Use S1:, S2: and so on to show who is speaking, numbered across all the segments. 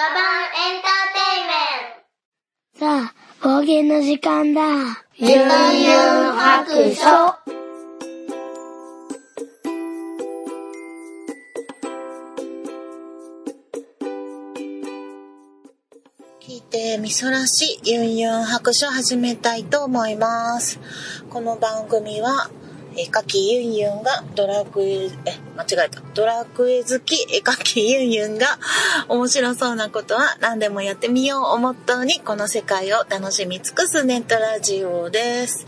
S1: ガバンエンターテイメント
S2: さあ、冒険の時間だ。
S1: ゆんゆん白書。
S3: 聞いてみそらしユンユン白書始めたいと思います。この番組は、絵描きユンユンがドラクエ、え、間違えた。ドラクエ好き絵描きユンユンが面白そうなことは何でもやってみようをモットーにこの世界を楽しみ尽くすネットラジオです。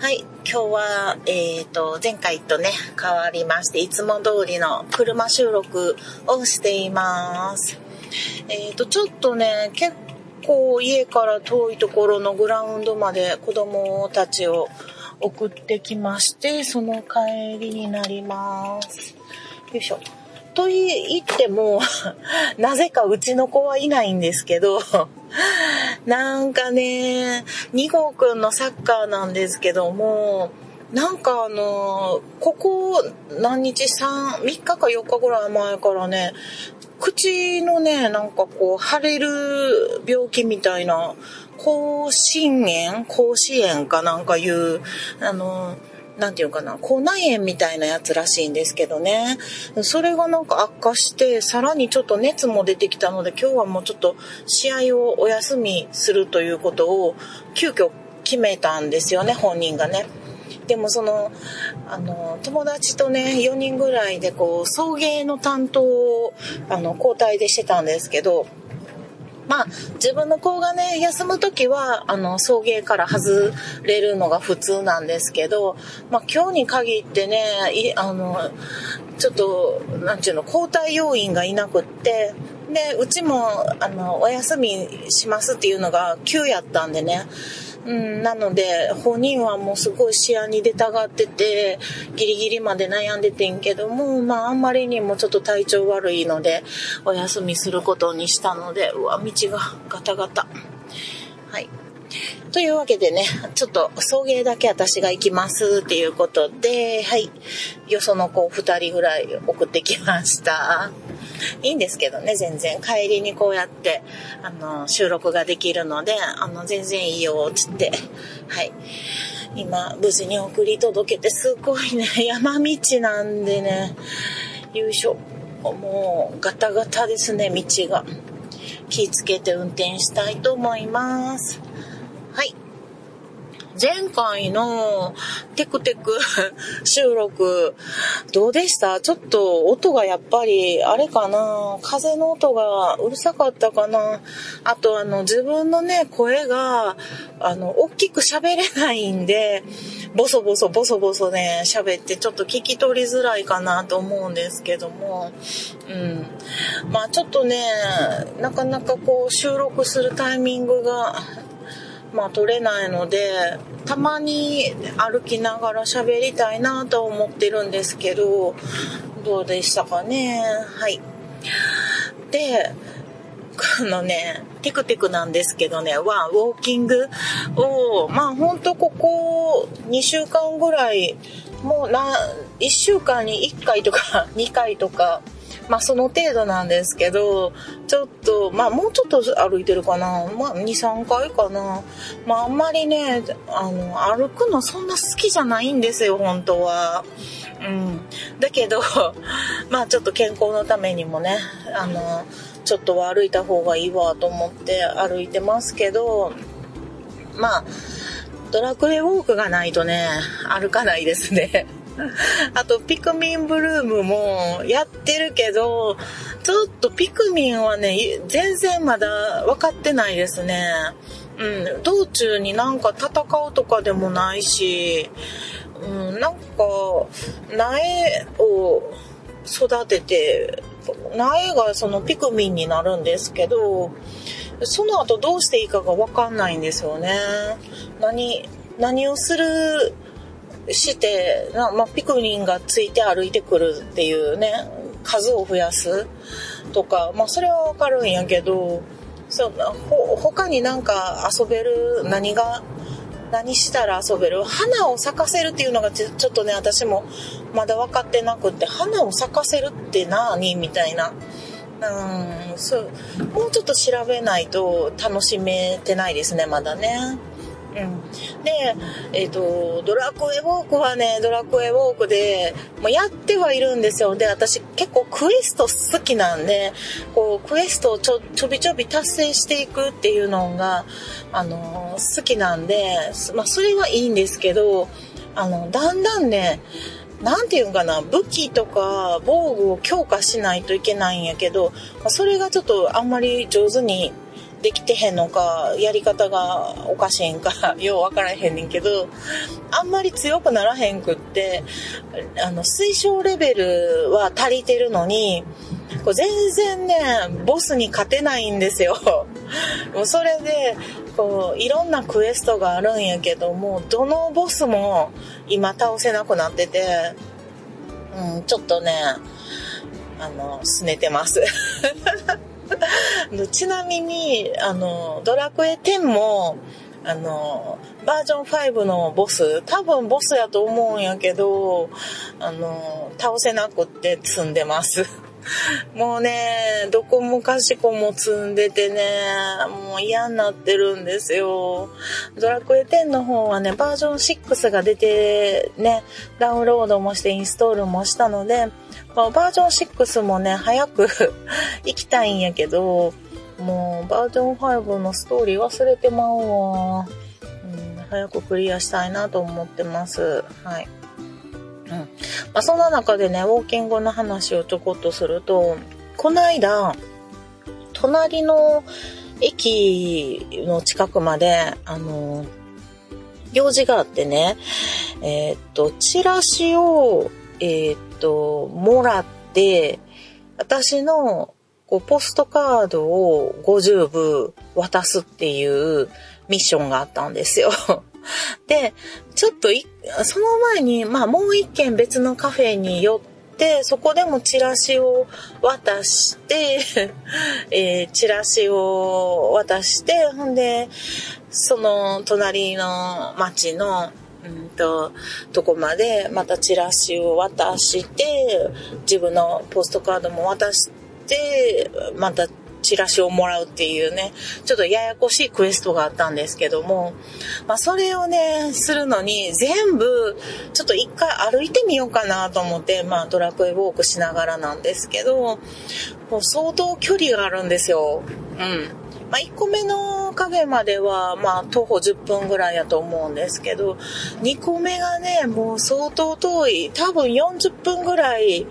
S3: はい。今日は、えっ、と、前回とね、変わりまして、いつも通りの車収録をしています。えっ、と、ちょっとね、結構家から遠いところのグラウンドまで子供たちを送ってきまして、その帰りになります。よいしょ。と言っても、なぜかうちの子はいないんですけど、なんかね、2号くんのサッカーなんですけども、なんかあの、ここ何日 ?3、3日か4日ぐらい前からね、口のね、なんかこう、腫れる病気みたいな、甲心炎甲子炎かなんかいう、あの、なんていうかな、口内炎みたいなやつらしいんですけどね。それがなんか悪化して、さらにちょっと熱も出てきたので、今日はもうちょっと試合をお休みするということを、急遽決めたんですよね、本人がね。でもその、あの、友達とね、4人ぐらいでこう、送迎の担当を、あの、交代でしてたんですけど、まあ、自分の子がね、休む時は、あの、送迎から外れるのが普通なんですけど、まあ、今日に限ってね、あの、ちょっと、なんていうの、交代要員がいなくって、で、うちも、あの、お休みしますっていうのが急やったんでね、うん、なので、本人はもうすごい視野に出たがってて、ギリギリまで悩んでてんけども、まああんまりにもちょっと体調悪いので、お休みすることにしたので、うわ、道がガタガタ。はい。というわけでね、ちょっと送迎だけ私が行きますっていうことで、はい。よその子二人ぐらい送ってきました。いいんですけどね、全然。帰りにこうやって、あの、収録ができるので、あの、全然いいよ、つって。はい。今、無事に送り届けて、すごいね、山道なんでね、よいしょ。もう、ガタガタですね、道が。気ぃつけて運転したいと思います。はい。前回のテクテク 収録どうでした？ちょっと音がやっぱりあれかな？風の音がうるさかったかな？あとあの自分のね声があの大きく喋れないんでボソボソボソボソね喋ってちょっと聞き取りづらいかなと思うんですけども。うん。まあちょっとねなかなかこう収録するタイミングがまあ取れないのでたまに歩きながら喋りたいなと思ってるんですけどどうでしたかね？はい。でこのねテクテクなんですけどねはウォーキングをまあほんとここ2週間ぐらいもうな1週間に1回とか2回とかまあその程度なんですけど、ちょっと、まあもうちょっと歩いてるかな。まあ2、3回かな。まああんまりね、あの、歩くのそんな好きじゃないんですよ、本当は。うん。だけど、まあちょっと健康のためにもね、あの、ちょっとは歩いた方がいいわと思って歩いてますけど、まあ、ドラクエウォークがないとね、歩かないですね。あと、ピクミンブルームもやってるけど、ちょっとピクミンはね、全然まだ分かってないですね。うん、道中になんか戦うとかでもないし、うん、なんか、苗を育てて、苗がそのピクミンになるんですけど、その後どうしていいかが分かんないんですよね。何、何をするして、まあ、ピクミンがついて歩いてくるっていうね、数を増やすとか、まあ、それはわかるんやけど、そう、ほ、他になんか遊べる、何が、何したら遊べる花を咲かせるっていうのがちょっとね、私もまだ分かってなくて、花を咲かせるって何みたいな。うん、そう、もうちょっと調べないと楽しめてないですね、まだね。うん。で、えっ、と、ドラクエウォークはね、ドラクエウォークで、もうやってはいるんですよ。で、私結構クエスト好きなんで、こう、クエストをちょ、ちょびちょび達成していくっていうのが、あの、好きなんで、まあ、それはいいんですけど、あの、だんだんね、なんていうんかな、武器とか防具を強化しないといけないんやけど、それがちょっとあんまり上手にできてへんのか、やり方がおかしいんか、ようわからへんねんけど、あんまり強くならへんくって、あの、推奨レベルは足りてるのに、こう全然ね、ボスに勝てないんですよ。もうそれで、こう、いろんなクエストがあるんやけども、どのボスも今倒せなくなってて、うん、ちょっとね、あの、すねてます。ちなみに、あの、ドラクエ10も、あの、バージョン5のボス、多分ボスやと思うんやけど、あの、倒せなくって積んでます。もうね、どこもかしこも積んでてね、もう嫌になってるんですよ。ドラクエ10の方はね、バージョン6が出てね、ダウンロードもしてインストールもしたので、バージョン6もね、早く 行きたいんやけど、もうバージョン5のストーリー忘れてまうわ。早くクリアしたいなと思ってます。はい。うん。まあ、そんな中でね、ウォーキングの話をちょこっとすると、この間、隣の駅の近くまで、あの、用事があってね、えー、っと、チラシを、えー、っと、もらって、私のこうポストカードを50部渡すっていうミッションがあったんですよ。で、ちょっとい、その前に、まあもう一軒別のカフェに寄って、そこでもチラシを渡して、えー、チラシを渡して、ほんで、その隣の町の、うんと、とこまでまたチラシを渡して、自分のポストカードも渡して、またチラシをもらうっていうね、ちょっとややこしいクエストがあったんですけども、まあそれをね、するのに全部、ちょっと一回歩いてみようかなと思って、まあドラクエウォークしながらなんですけど、もう相当距離があるんですよ。うん。まあ、1個目のカフェまでは、まあ、徒歩10分ぐらいやと思うんですけど、2個目がね、もう相当遠い。多分40分ぐらい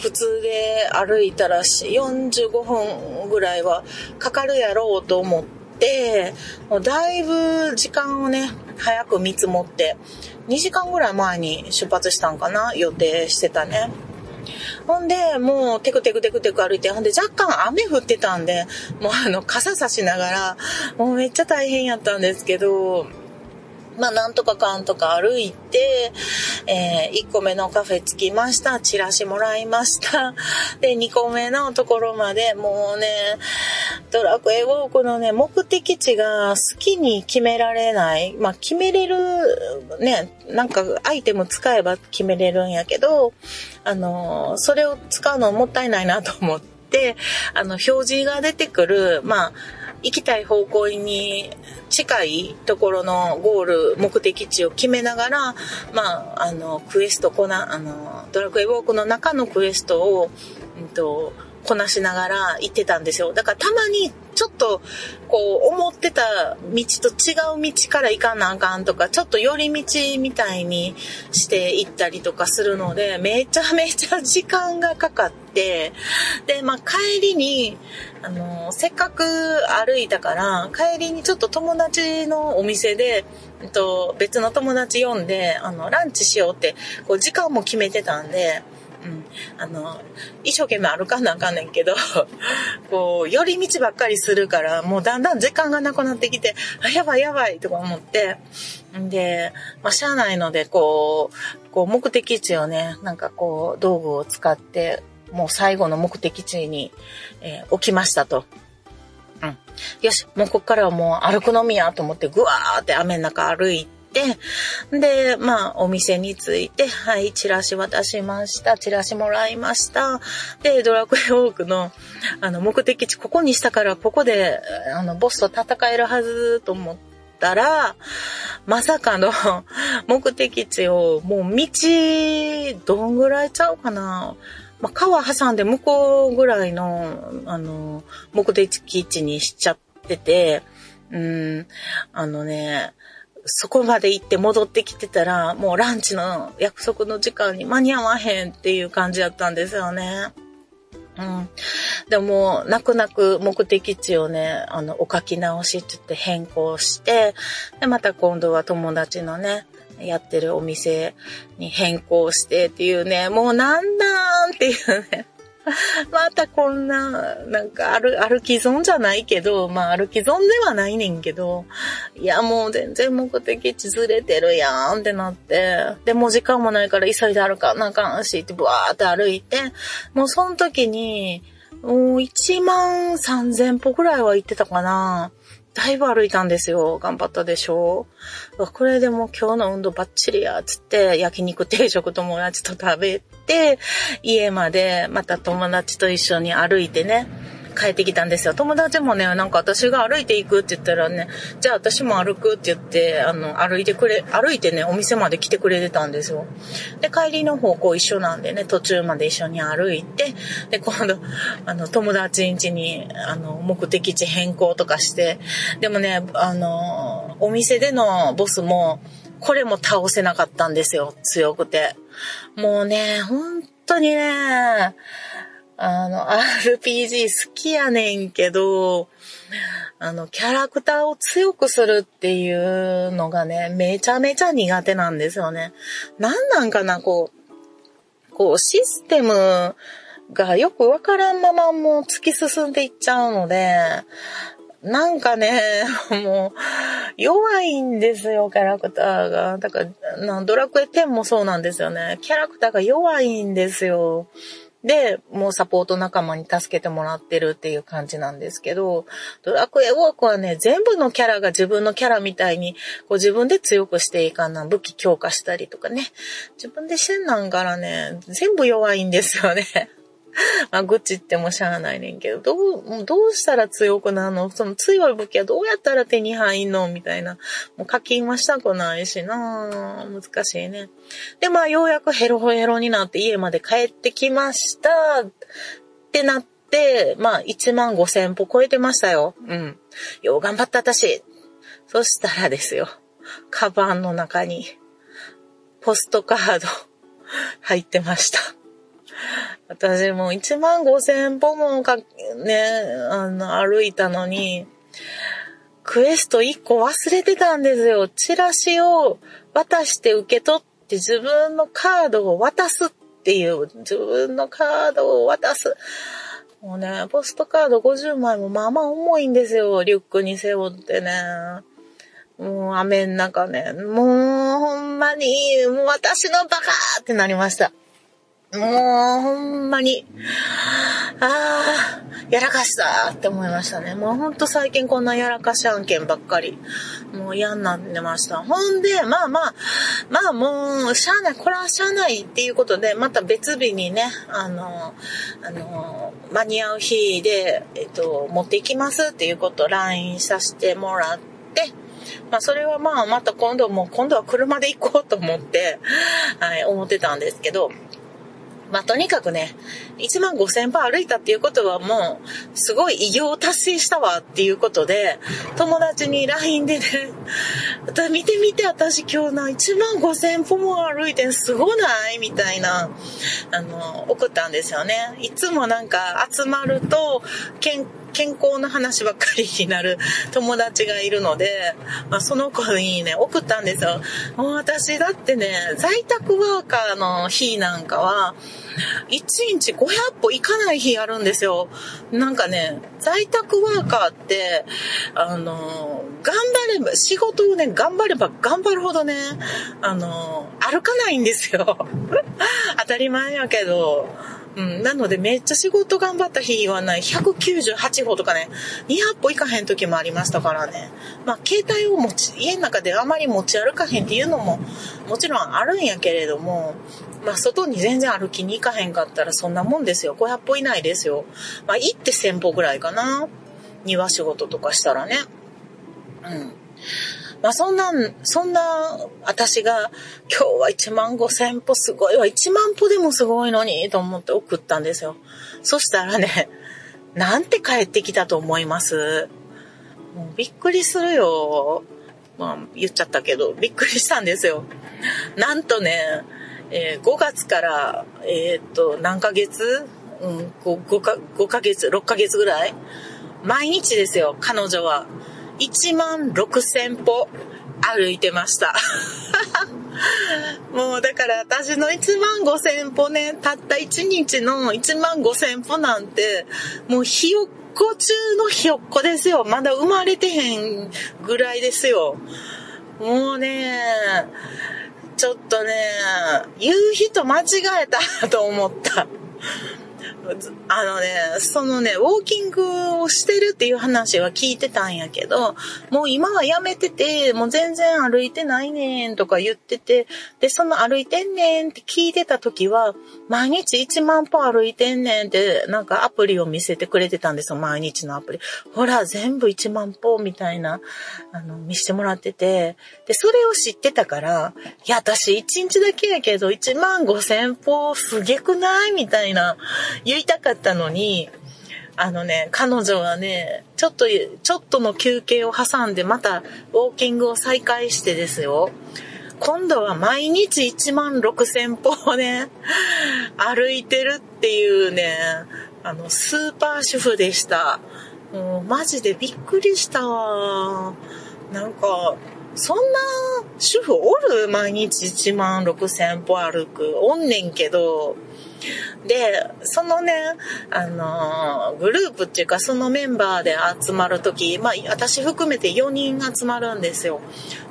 S3: 普通で歩いたら45分ぐらいはかかるやろうと思って、もうだいぶ時間をね、早く見積もって、2時間ぐらい前に出発したんかな予定してたね。ほんで、もうテクテクテクテク歩いて、ほんで若干雨降ってたんで、もうあの傘差しながら、もうめっちゃ大変やったんですけど、まあ、なんとかかんとか歩いて、えー、1個目のカフェ着きました。チラシもらいました。で、2個目のところまで、もうね、ドラクエウォークのね、目的地が好きに決められない。まあ、決めれる、ね、なんかアイテム使えば決めれるんやけど、あの、それを使うのもったいないなと思って、あの、表示が出てくる、まあ、行きたい方向に近いところのゴール、目的地を決めながら、まあ、あの、クエストこな、あの、ドラクエウォークの中のクエストを、うんと、こなしながら行ってたんですよ。だからたまにちょっとこう思ってた道と違う道から行かなあかんとか、ちょっと寄り道みたいにして行ったりとかするので、めちゃめちゃ時間がかかって、で、まあ帰りに、あの、せっかく歩いたから、帰りにちょっと友達のお店で、えっと、別の友達呼んで、あの、ランチしようって、こう時間も決めてたんで、うん、あの、一生懸命歩かなあかんねんけど、こう、寄り道ばっかりするから、もうだんだん時間がなくなってきて、あ、やばいやばいとか思って、んで、まあ、しゃあないので、こう、こう、目的地をね、なんかこう、道具を使って、もう最後の目的地に、えー、置きましたと。うん。よし、もうこっからはもう歩くのみやと思って、ぐわーって雨の中歩いて、で、まあ、お店に着いて、はい、チラシ渡しました。チラシもらいました。で、ドラクエウォークの、あの、目的地、ここにしたから、ここで、あの、ボスと戦えるはずと思って、たら、まさかの 目的地をもう道、どんぐらいちゃうかな。まあ、川挟んで向こうぐらいの、あの、目的地にしちゃってて、うん、あのね、そこまで行って戻ってきてたら、もうランチの約束の時間に間に合わへんっていう感じだったんですよね。うん。でも、泣く泣く目的地をね、あの、お書き直しって言って変更して、で、また今度は友達のね、やってるお店に変更してっていうね、もうなんだーんっていうね。またこんな、なんか歩、歩き損じゃないけど、まあ歩き損ではないねんけど、いやもう全然目的地ずれてるやんってなって、で、もう時間もないから急いで歩かなあかんしってブワーって歩いて、もうその時に、もう1万3000歩ぐらいは行ってたかな。だいぶ歩いたんですよ。頑張ったでしょこれでも今日の運動バッチリや、つって、焼肉定食友達と食べて、家までまた友達と一緒に歩いてね、帰ってきたんですよ。友達もね、なんか私が歩いていくって言ったらね、じゃあ私も歩くって言って、あの、歩いてくれ、歩いてね、お店まで来てくれてたんですよ。で、帰りの方向一緒なんでね、途中まで一緒に歩いて、で、今度、あの、友達ん家に、あの、目的地変更とかして、でもね、あの、お店でのボスも、これも倒せなかったんですよ、強くて。もうね、本当にね、あの、RPG 好きやねんけど、あの、キャラクターを強くするっていうのがね、めちゃめちゃ苦手なんですよね。なんなんかな、こう、こう、システムがよくわからんままもう突き進んでいっちゃうので、なんかね、もう、弱いんですよ、キャラクターが。だから、ドラクエ10もそうなんですよね。キャラクターが弱いんですよ。で、もうサポート仲間に助けてもらってるっていう感じなんですけど、ドラクエウォークはね、全部のキャラが自分のキャラみたいに、こう自分で強くしていかな、武器強化したりとかね、自分でしてんなんからね、全部弱いんですよね。まあ、愚痴ってもしゃあないねんけど、どう、どうしたら強くなるの？その強い武器はどうやったら手に入んの？みたいな。もう課金はしたくないしな難しいね。で、まあ、ようやくヘロヘロになって家まで帰ってきました。ってなって、まあ、1万5千歩超えてましたよ。うん。よう頑張った私。そしたらですよ。カバンの中に、ポストカード 入ってました。私も1万5千歩もか、ね、あの、歩いたのに、クエスト1個忘れてたんですよ。チラシを渡して受け取って自分のカードを渡すっていう、自分のカードを渡す。もうね、ポストカード50枚もまあまあ重いんですよ。リュックに背負ってね。もう雨ん中ね。もうほんまに、もう私のバカーってなりました。もう、ほんまに、ああ、やらかしたって思いましたね。もうほんと最近こんなやらかし案件ばっかり、もう嫌になってました。ほんで、まあまあ、まあもう、しゃあない、これはしゃあないっていうことで、また別日にね、あの、あの、間に合う日で、えっと、持っていきますっていうことを LINE させてもらって、まあそれはまあまた今度も、今度は車で行こうと思って、はい、思ってたんですけど、まあ、とにかくね、1万5千歩歩いたっていうことはもう、すごい偉業を達成したわっていうことで、友達に LINE でね、見てみて私今日な、1万5千歩も歩いてすごない？みたいな、あの、送ったんですよね。いつもなんか集まると、健康の話ばっかりになる 友達がいるので、まあ、その子にね、送ったんですよ。もう私だってね、在宅ワーカーの日なんかは、1日500歩行かない日あるんですよ。なんかね、在宅ワーカーって、あの、頑張れば、仕事をね、頑張れば頑張るほどね、あの、歩かないんですよ。当たり前やけど、うん、なのでめっちゃ仕事頑張った日はない198歩とかね、200歩行かへん時もありましたからね。まあ携帯を持ち、家の中であまり持ち歩かへんっていうのももちろんあるんやけれども、まあ外に全然歩きに行かへんかったらそんなもんですよ。500歩以内ですよ。まあ行って1000歩ぐらいかな。庭仕事とかしたらね。うん。まあそんな、そんな私が今日は1万5千歩すごいわ。1万歩でもすごいのにと思って送ったんですよ。そしたらね、なんて帰ってきたと思います？もうびっくりするよ。まあ言っちゃったけど、びっくりしたんですよ。なんとね、えー5月から、えーっと、何ヶ月？うん 5, 5, か5ヶ月、6ヶ月ぐらい？毎日ですよ、彼女は。1万6千歩歩いてました。もうだから私の1万5千歩ね、たった1日の1万5千歩なんて、もうひよっこ中のひよっこですよ。まだ生まれてへんぐらいですよ。もうね、ちょっとね、言う人間違えたと思った。あのね、そのね、ウォーキングをしてるっていう話は聞いてたんやけど、もう今はやめてて、もう全然歩いてないねんとか言ってて、で、その歩いてんねんって聞いてた時は、毎日1万歩歩いてんねんって、なんかアプリを見せてくれてたんですよ、毎日のアプリ。ほら、全部1万歩みたいな、あの、見せてもらってて、で、それを知ってたから、いや、私1日だけやけど、1万5千歩すげくない？みたいな、言いたかったのに、あのね、彼女はね、ちょっと、ちょっとの休憩を挟んで、また、ウォーキングを再開してですよ。今度は毎日1万6千歩をね、歩いてるっていうね、あの、スーパー主婦でした。もう、マジでびっくりしたわ。なんか、そんな主婦おる？毎日1万6千歩歩く。おんねんけど、で、そのね、あのーグループっていうかそのメンバーで集まるとき、まあ私含めて4人集まるんですよ。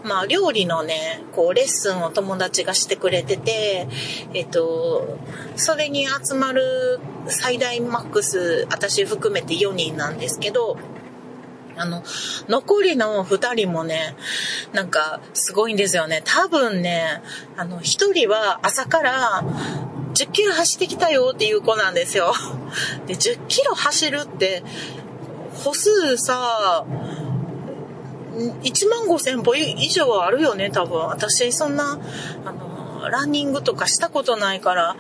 S3: まあ料理のね、こうレッスンを友達がしてくれてて、えっと、それに集まる最大マックス、私含めて4人なんですけど、あの、残りの二人もね、なんか、すごいんですよね。多分ね、あの、一人は朝から、10キロ走ってきたよっていう子なんですよ。で、10キロ走るって、歩数さ、1万5千歩以上あるよね、多分。私、そんな、あの、ランニングとかしたことないから、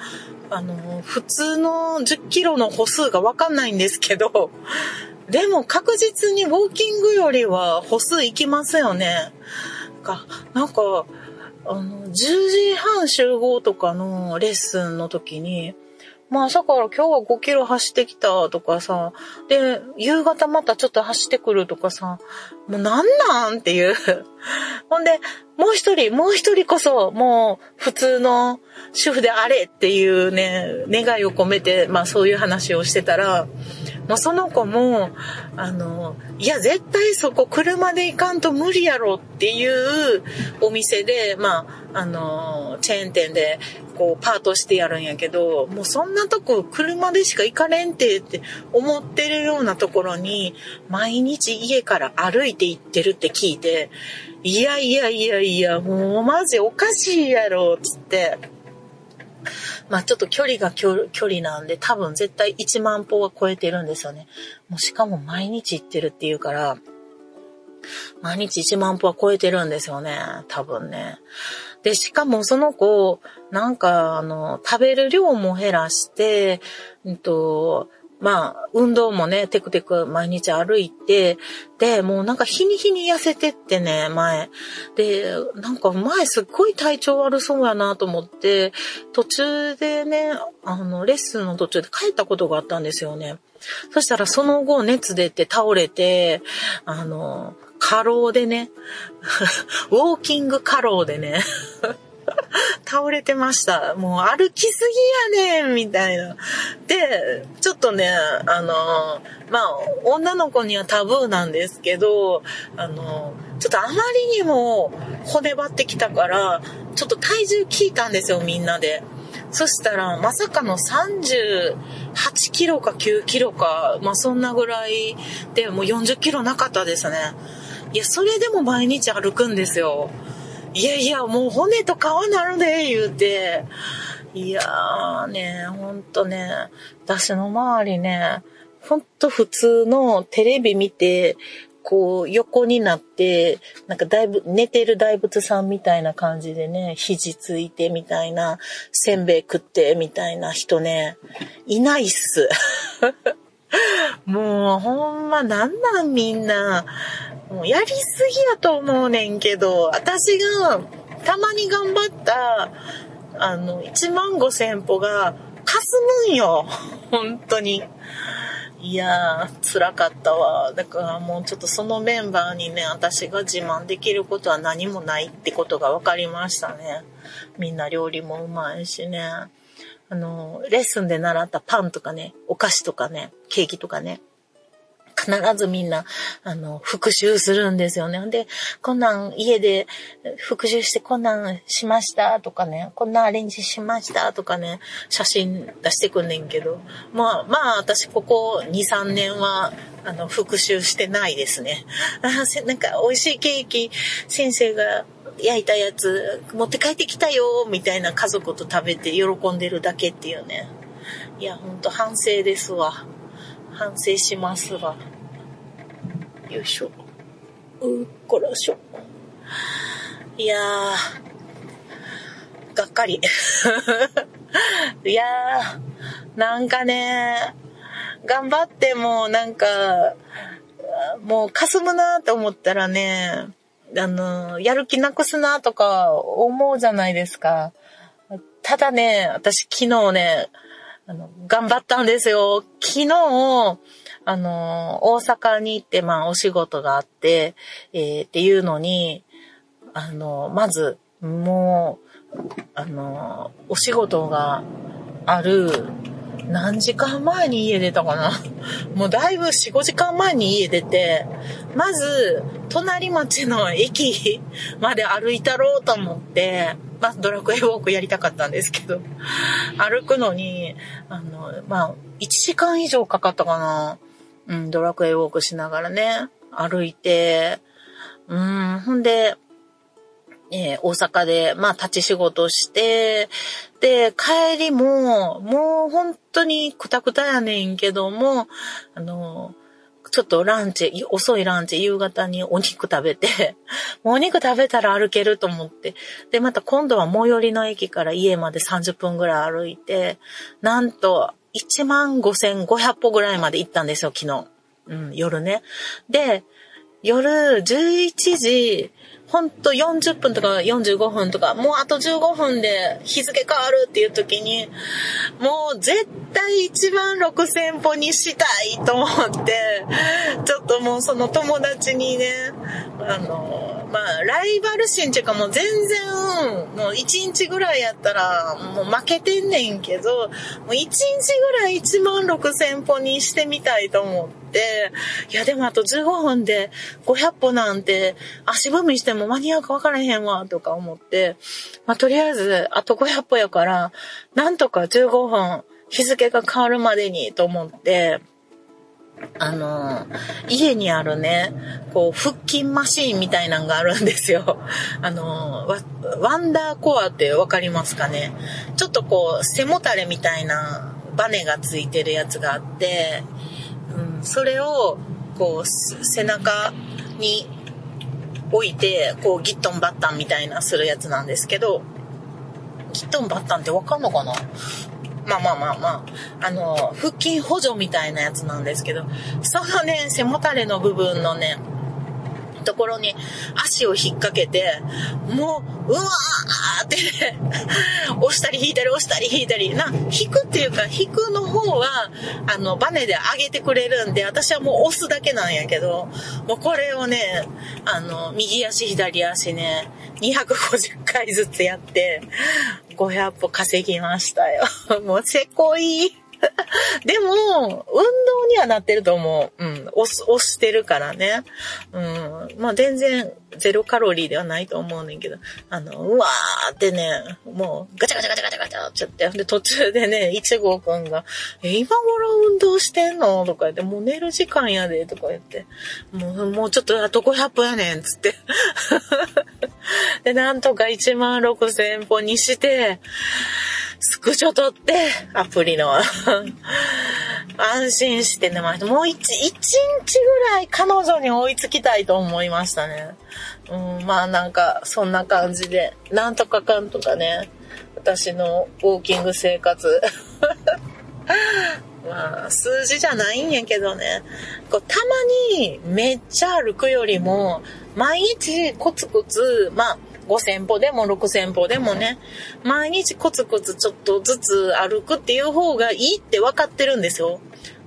S3: あの、普通の10キロの歩数がわかんないんですけど、でも確実にウォーキングよりは歩数いきますよね。か、なんか、あの、10時半集合とかのレッスンの時に、まあ朝から今日は5キロ走ってきたとかさ、で、夕方またちょっと走ってくるとかさ、もうなんなんっていう。ほんで、もう一人、もう一人こそ、もう普通の主婦であれっていうね、願いを込めて、まあそういう話をしてたら、もうその子も、あの、いや、絶対そこ車で行かんと無理やろっていうお店で、まあ、あの、チェーン店で、こう、パートしてやるんやけど、もうそんなとこ車でしか行かれんてって思ってるようなところに、毎日家から歩いて行ってるって聞いて、いやいやいやいや、もうマジおかしいやろ、つって。まあちょっと距離が距離なんで多分絶対1万歩は超えてるんですよね。もうしかも毎日行ってるっていうから、毎日1万歩は超えてるんですよね。多分ね。で、しかもその子、なんか、あの、食べる量も減らして、うんと、まあ、運動もね、テクテク毎日歩いて、で、もうなんか日に日に痩せてってね、前。で、なんか前すっごい体調悪そうやなと思って、途中でね、あの、レッスンの途中で帰ったことがあったんですよね。そしたらその後熱出て倒れて、あの、過労でね、ウォーキング過労でね、倒れてました。もう歩きすぎやねんみたいな。で、ちょっとね、あの、まあ、女の子にはタブーなんですけど、あの、ちょっとあまりにも骨張ってきたから、ちょっと体重聞いたんですよ、みんなで。そしたら、まさかの38キロか9キロか、まあそんなぐらいで、もう40キロなかったですね。いや、それでも毎日歩くんですよ。いやいや、もう骨と皮なるで、言うて。いやーね、ほんとね、私の周りね、ほんと普通のテレビ見て、こう横になって、なんかだいぶ寝てる大仏さんみたいな感じでね、肘ついてみたいな、せんべい食ってみたいな人ね、いないっす。もうほんまなんなんみんな。もうやりすぎやと思うねんけど、私がたまに頑張った、あの、1万5千歩がかすむんよ。本当に。いやー、辛かったわ。だからもうちょっとそのメンバーにね、私が自慢できることは何もないってことが分かりましたね。みんな料理もうまいしね。あの、レッスンで習ったパンとかね、お菓子とかね、ケーキとかね、必ずみんな、あの、復習するんですよね。で、こんなん家で復習してこんなんしましたとかね、こんなアレンジしましたとかね、写真出してくんねんけど、まあ、まあ、私ここ2、3年は、あの、復習してないですね。あなんか、美味しいケーキ、先生が焼いたやつ、持って帰ってきたよ、みたいな家族と食べて喜んでるだけっていうね。いや、ほんと反省ですわ。反省しますわ。よいしょ。うっこらしょ。いやー、がっかり。いやー、なんかね、頑張ってもなんか、もう霞むなと思ったらね、あの、やる気なくすなとか思うじゃないですか。ただね、私昨日ね、あの、頑張ったんですよ。昨日、あの、大阪に行って、まあ、お仕事があって、えーっていうのに、あの、まず、もう、あの、お仕事がある、何時間前に家出たかな？もうだいぶ4、5時間前に家出て、まず、隣町の駅 まで歩いたろうと思って、まあ、ドラクエウォークやりたかったんですけど、歩くのに、あの、まあ、1時間以上かかったかな？うん、ドラクエウォークしながらね、歩いて、うん、ほんで、えー大阪で、まあ、立ち仕事して、で、帰りも、もう本当にくたくたやねんけども、あの、ちょっとランチ、遅いランチ、夕方にお肉食べて、もうお肉食べたら歩けると思って。で、また今度は最寄りの駅から家まで30分ぐらい歩いて、なんと、1万5500歩ぐらいまで行ったんですよ、昨日。うん、夜ね。で、夜11時、ほんと40分とか45分とか、もうあと15分で日付変わるっていう時に、もう絶対1万6000歩にしたいと思って、ちょっともうその友達にね、あの、まあ、ライバル心っていうかもう全然、もう1日ぐらいやったらもう負けてんねんけど、もう1日ぐらい1万6000歩にしてみたいと思って、いやでもあと15分で500歩なんて足踏みしても間に合うか分からへんわとか思って、まあとりあえずあと500歩やから、なんとか15分日付が変わるまでにと思って、あの、家にあるね、こう、腹筋マシーンみたいなのがあるんですよ。あの、ワワンダーコアってわかりますかね？ちょっとこう、背もたれみたいなバネがついてるやつがあって、うん、それを、こう、背中に置いて、こう、ギットンバッタンみたいなするやつなんですけど、ギットンバッタンってわかんのかな？まあまあまあまあ、あの、腹筋補助みたいなやつなんですけど、そのね、背もたれの部分のね、ところに足を引っ掛けて、もう、うわーってね、押したり引いたり押したり引いたり、な、引くっていうか、引くの方は、あの、バネで上げてくれるんで、私はもう押すだけなんやけど、もうこれをね、あの、右足左足ね、250回ずつやって、500歩稼ぎましたよ。もうせこい。でも、運動にはなってると思う。うん。押す、押してるからね。うん。まあ全然ゼロカロリーではないと思うねんけど、あの、うわーってね、もうガチャガチャガチャガチャガチャってやって、で途中でね、一号くんが、え、今頃運動してんの？とか言って、もう寝る時間やで、とか言って、もう、もうちょっとあと500歩やねん、つって。で、なんとか1万6000歩にして、スクショ撮って、アプリの。安心して寝ました。もう一、一日ぐらい彼女に追いつきたいと思いましたね。うん、まあなんか、そんな感じで、なんとかかんとかね、私のウォーキング生活。まあ、数字じゃないんやけどね。こうたまにめっちゃ歩くよりも、毎日コツコツ、まあ、5000歩でも6000歩でもね、毎日コツコツちょっとずつ歩くっていう方がいいって分かってるんですよ。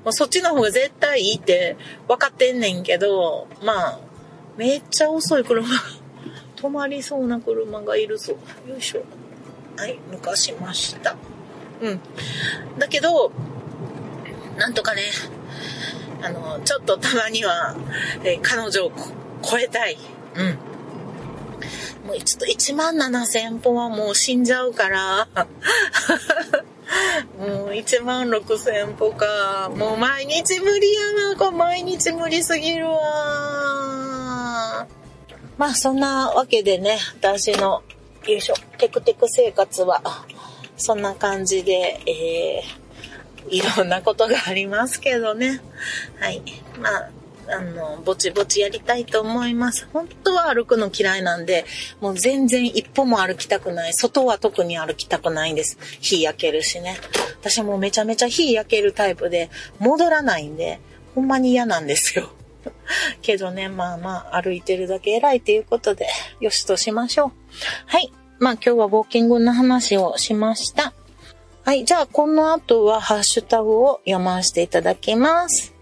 S3: もうそっちの方が絶対いいって分かってんねんけど、まあ、めっちゃ遅い車 止まりそうな車がいるぞ。よいしょ。はい、抜かしました。うん。だけど、なんとかね、あの、ちょっとたまには、えー、彼女を超えたい。うん。もうちょっと1万7000歩はもう死んじゃうから、もう1万6000歩か。もう毎日無理やな。これ毎日無理すぎるわ。まあそんなわけでね、私の、よいしょ、テクテク生活は、そんな感じで、えー、いろんなことがありますけどね。はい。まあ、あの、ぼちぼちやりたいと思います。本当は歩くの嫌いなんで、もう全然一歩も歩きたくない。外は特に歩きたくないんです。火焼けるしね。私もめちゃめちゃ火焼けるタイプで、戻らないんで、ほんまに嫌なんですよ。けどね、まあまあ、歩いてるだけ偉いっていうことで、よしとしましょう。はい。まあ今日はウォーキングの話をしました。はい。じゃあ、この後はハッシュタグを読ませていただきます。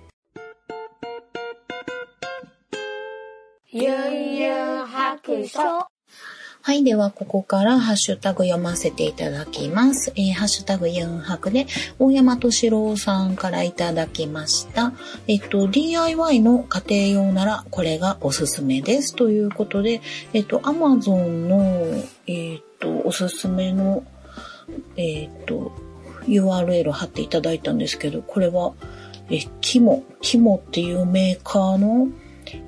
S3: ゆんゆん白書。はい。では、ここからハッシュタグ読ませていただきます。えー、ハッシュタグユンハクで、大山敏郎さんからいただきました。えっと、DIY の家庭用ならこれがおすすめです。ということで、えっと、Amazon の、えっと、おすすめの、えっと、URL 貼っていただいたんですけど、これは、え、キモ、キモっていうメーカーの、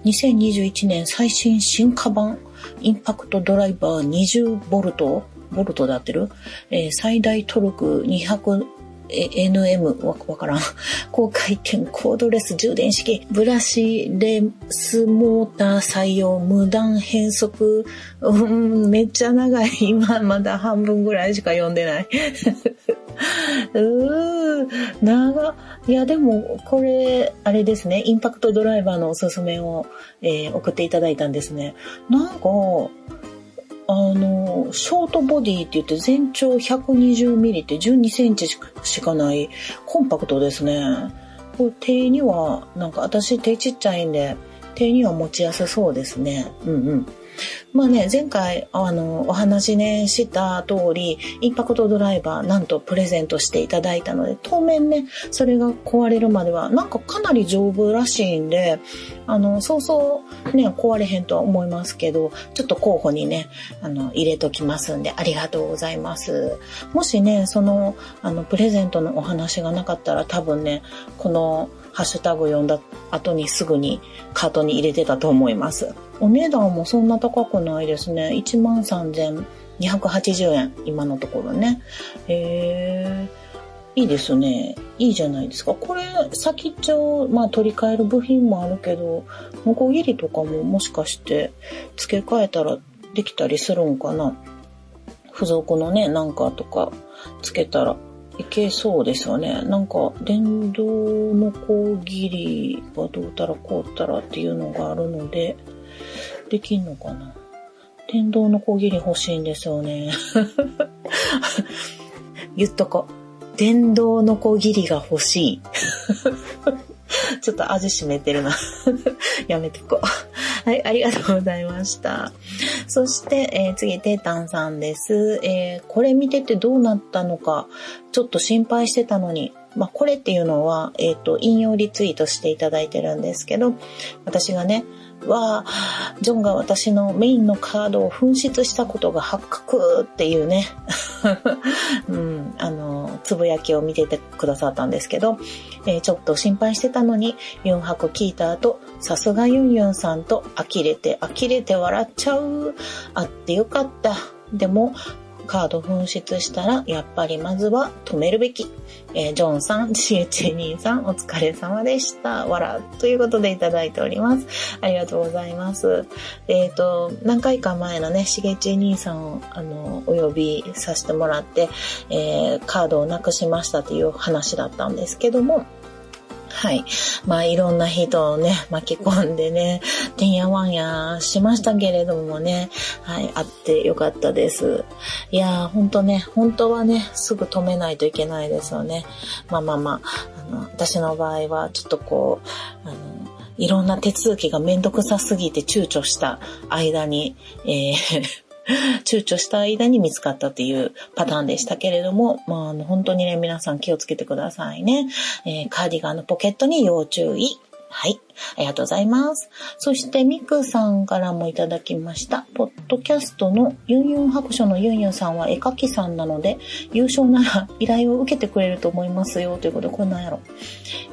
S3: 2021年最新進化版インパクトドライバー 20V ボルトで合ってる、えー、最大トルク200 NM わわからん。高回転コードレス充電式、ブラシレスモーター採用、無断変速、うん、めっちゃ長い。今まだ半分ぐらいしか読んでない。うー、長、いやでもこれ、あれですね、インパクトドライバーのおすすめを、えー、送っていただいたんですね。なんか、あの、ショートボディって言って全長120ミリって12センチしかないコンパクトですね。これ手には、なんか私手ちっちゃいんで、手には持ちやすそうですね。うんうん。まあね、前回、あの、お話ね、した通り、インパクトドライバー、なんとプレゼントしていただいたので、当面ね、それが壊れるまでは、なんかかなり丈夫らしいんで、あの、そうそうね、壊れへんとは思いますけど、ちょっと候補にね、あの、入れときますんで、ありがとうございます。もしね、その、あの、プレゼントのお話がなかったら、多分ね、この、ハッシュタグ読んだ後にすぐにカートに入れてたと思います。お値段もそんな高くないですね。13,280円。今のところね。へー。いいですね。いいじゃないですか。これ、先っちょ、まあ取り替える部品もあるけど、ノコギリとかももしかして付け替えたらできたりするんかな。付属のね、なんかとか付けたらいけそうですよね。なんか、電動のこギリはどうたらこうたらっていうのがあるので、できんのかな電動のこギリ欲しいんですよね。言っとこ。電動のこギリが欲しい。ちょっと味しめてるな。やめてこう。はい、ありがとうございました。そして、えー、次、テータンさんです。えー、これ見ててどうなったのか、ちょっと心配してたのに、まあ、これっていうのは、えっ、と、引用リツイートしていただいてるんですけど、私がね、は、ジョンが私のメインのカードを紛失したことが発覚っていうね、うん、あの、つぶやきを見ててくださったんですけど、えー、ちょっと心配してたのに、ユンハク聞いた後、さすがユンユンさんと呆れて呆れて笑っちゃう。あってよかった。でも、カード紛失したら、やっぱりまずは止めるべき。えー、ジョンさん、ちえちえ兄さん、お疲れ様でした。わら。ということでいただいております。ありがとうございます。えっ、ー、と、何回か前のね、しげちえ兄さんを、あの、お呼びさせてもらって、えー、カードをなくしましたという話だったんですけども、はい。まあ、いろんな人をね、巻き込んでね、てんやわんやしましたけれどもね、はい、あってよかったです。いやー、ほんとね、本当はね、すぐ止めないといけないですよね。まあまあまあ、あの、私の場合は、ちょっとこう、あの、いろんな手続きがめんどくさすぎて躊躇した間に、えー躊躇した間に見つかったっていうパターンでしたけれども、まあ、あの本当にね、皆さん気をつけてくださいね。えー、カーディガンのポケットに要注意。はい。ありがとうございます。そして、ミクさんからもいただきました。ポッドキャストのユンユン白書のユンユンさんは絵描きさんなので、優勝なら依頼を受けてくれると思いますよ。ということで、こんなんやろ。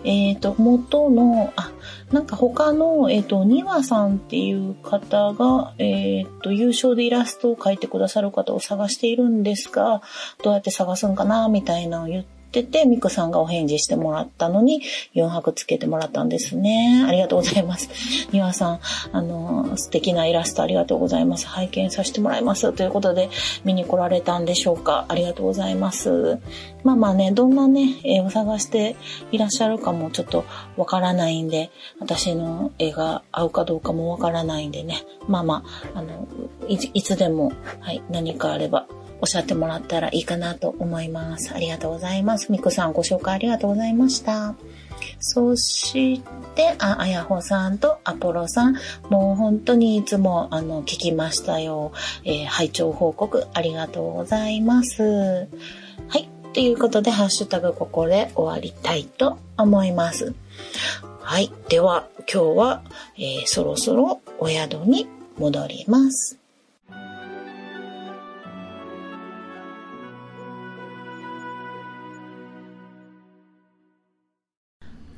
S3: えっ、ー、と、元の、あ、なんか他の、えっ、ー、と、ニワさんっていう方が、えっ、ー、と、優勝でイラストを描いてくださる方を探しているんですが、どうやって探すんかな、みたいなのを言ってってて、ミクさんがお返事してもらったのに、4泊つけてもらったんですね。ありがとうございます。ニワさん、あの、素敵なイラストありがとうございます。拝見させてもらいます。ということで、見に来られたんでしょうか。ありがとうございます。まあまあね、どんなね、絵を探していらっしゃるかもちょっとわからないんで、私の絵が合うかどうかもわからないんでね。まあまあ、あの、いつでも、はい、何かあればおっしゃってもらったらいいかなと思います。ありがとうございます。みくさんご紹介ありがとうございました。そして、あ、あやほさんとアポロさん、もう本当にいつもあの聞きましたよ。えー、拝聴報告ありがとうございます。はい。ということで、ハッシュタグここで終わりたいと思います。はい。では、今日は、えー、そろそろお宿に戻ります。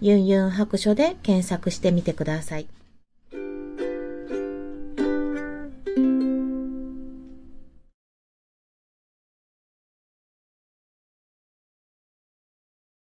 S3: ユンユン白書で検索してみてください。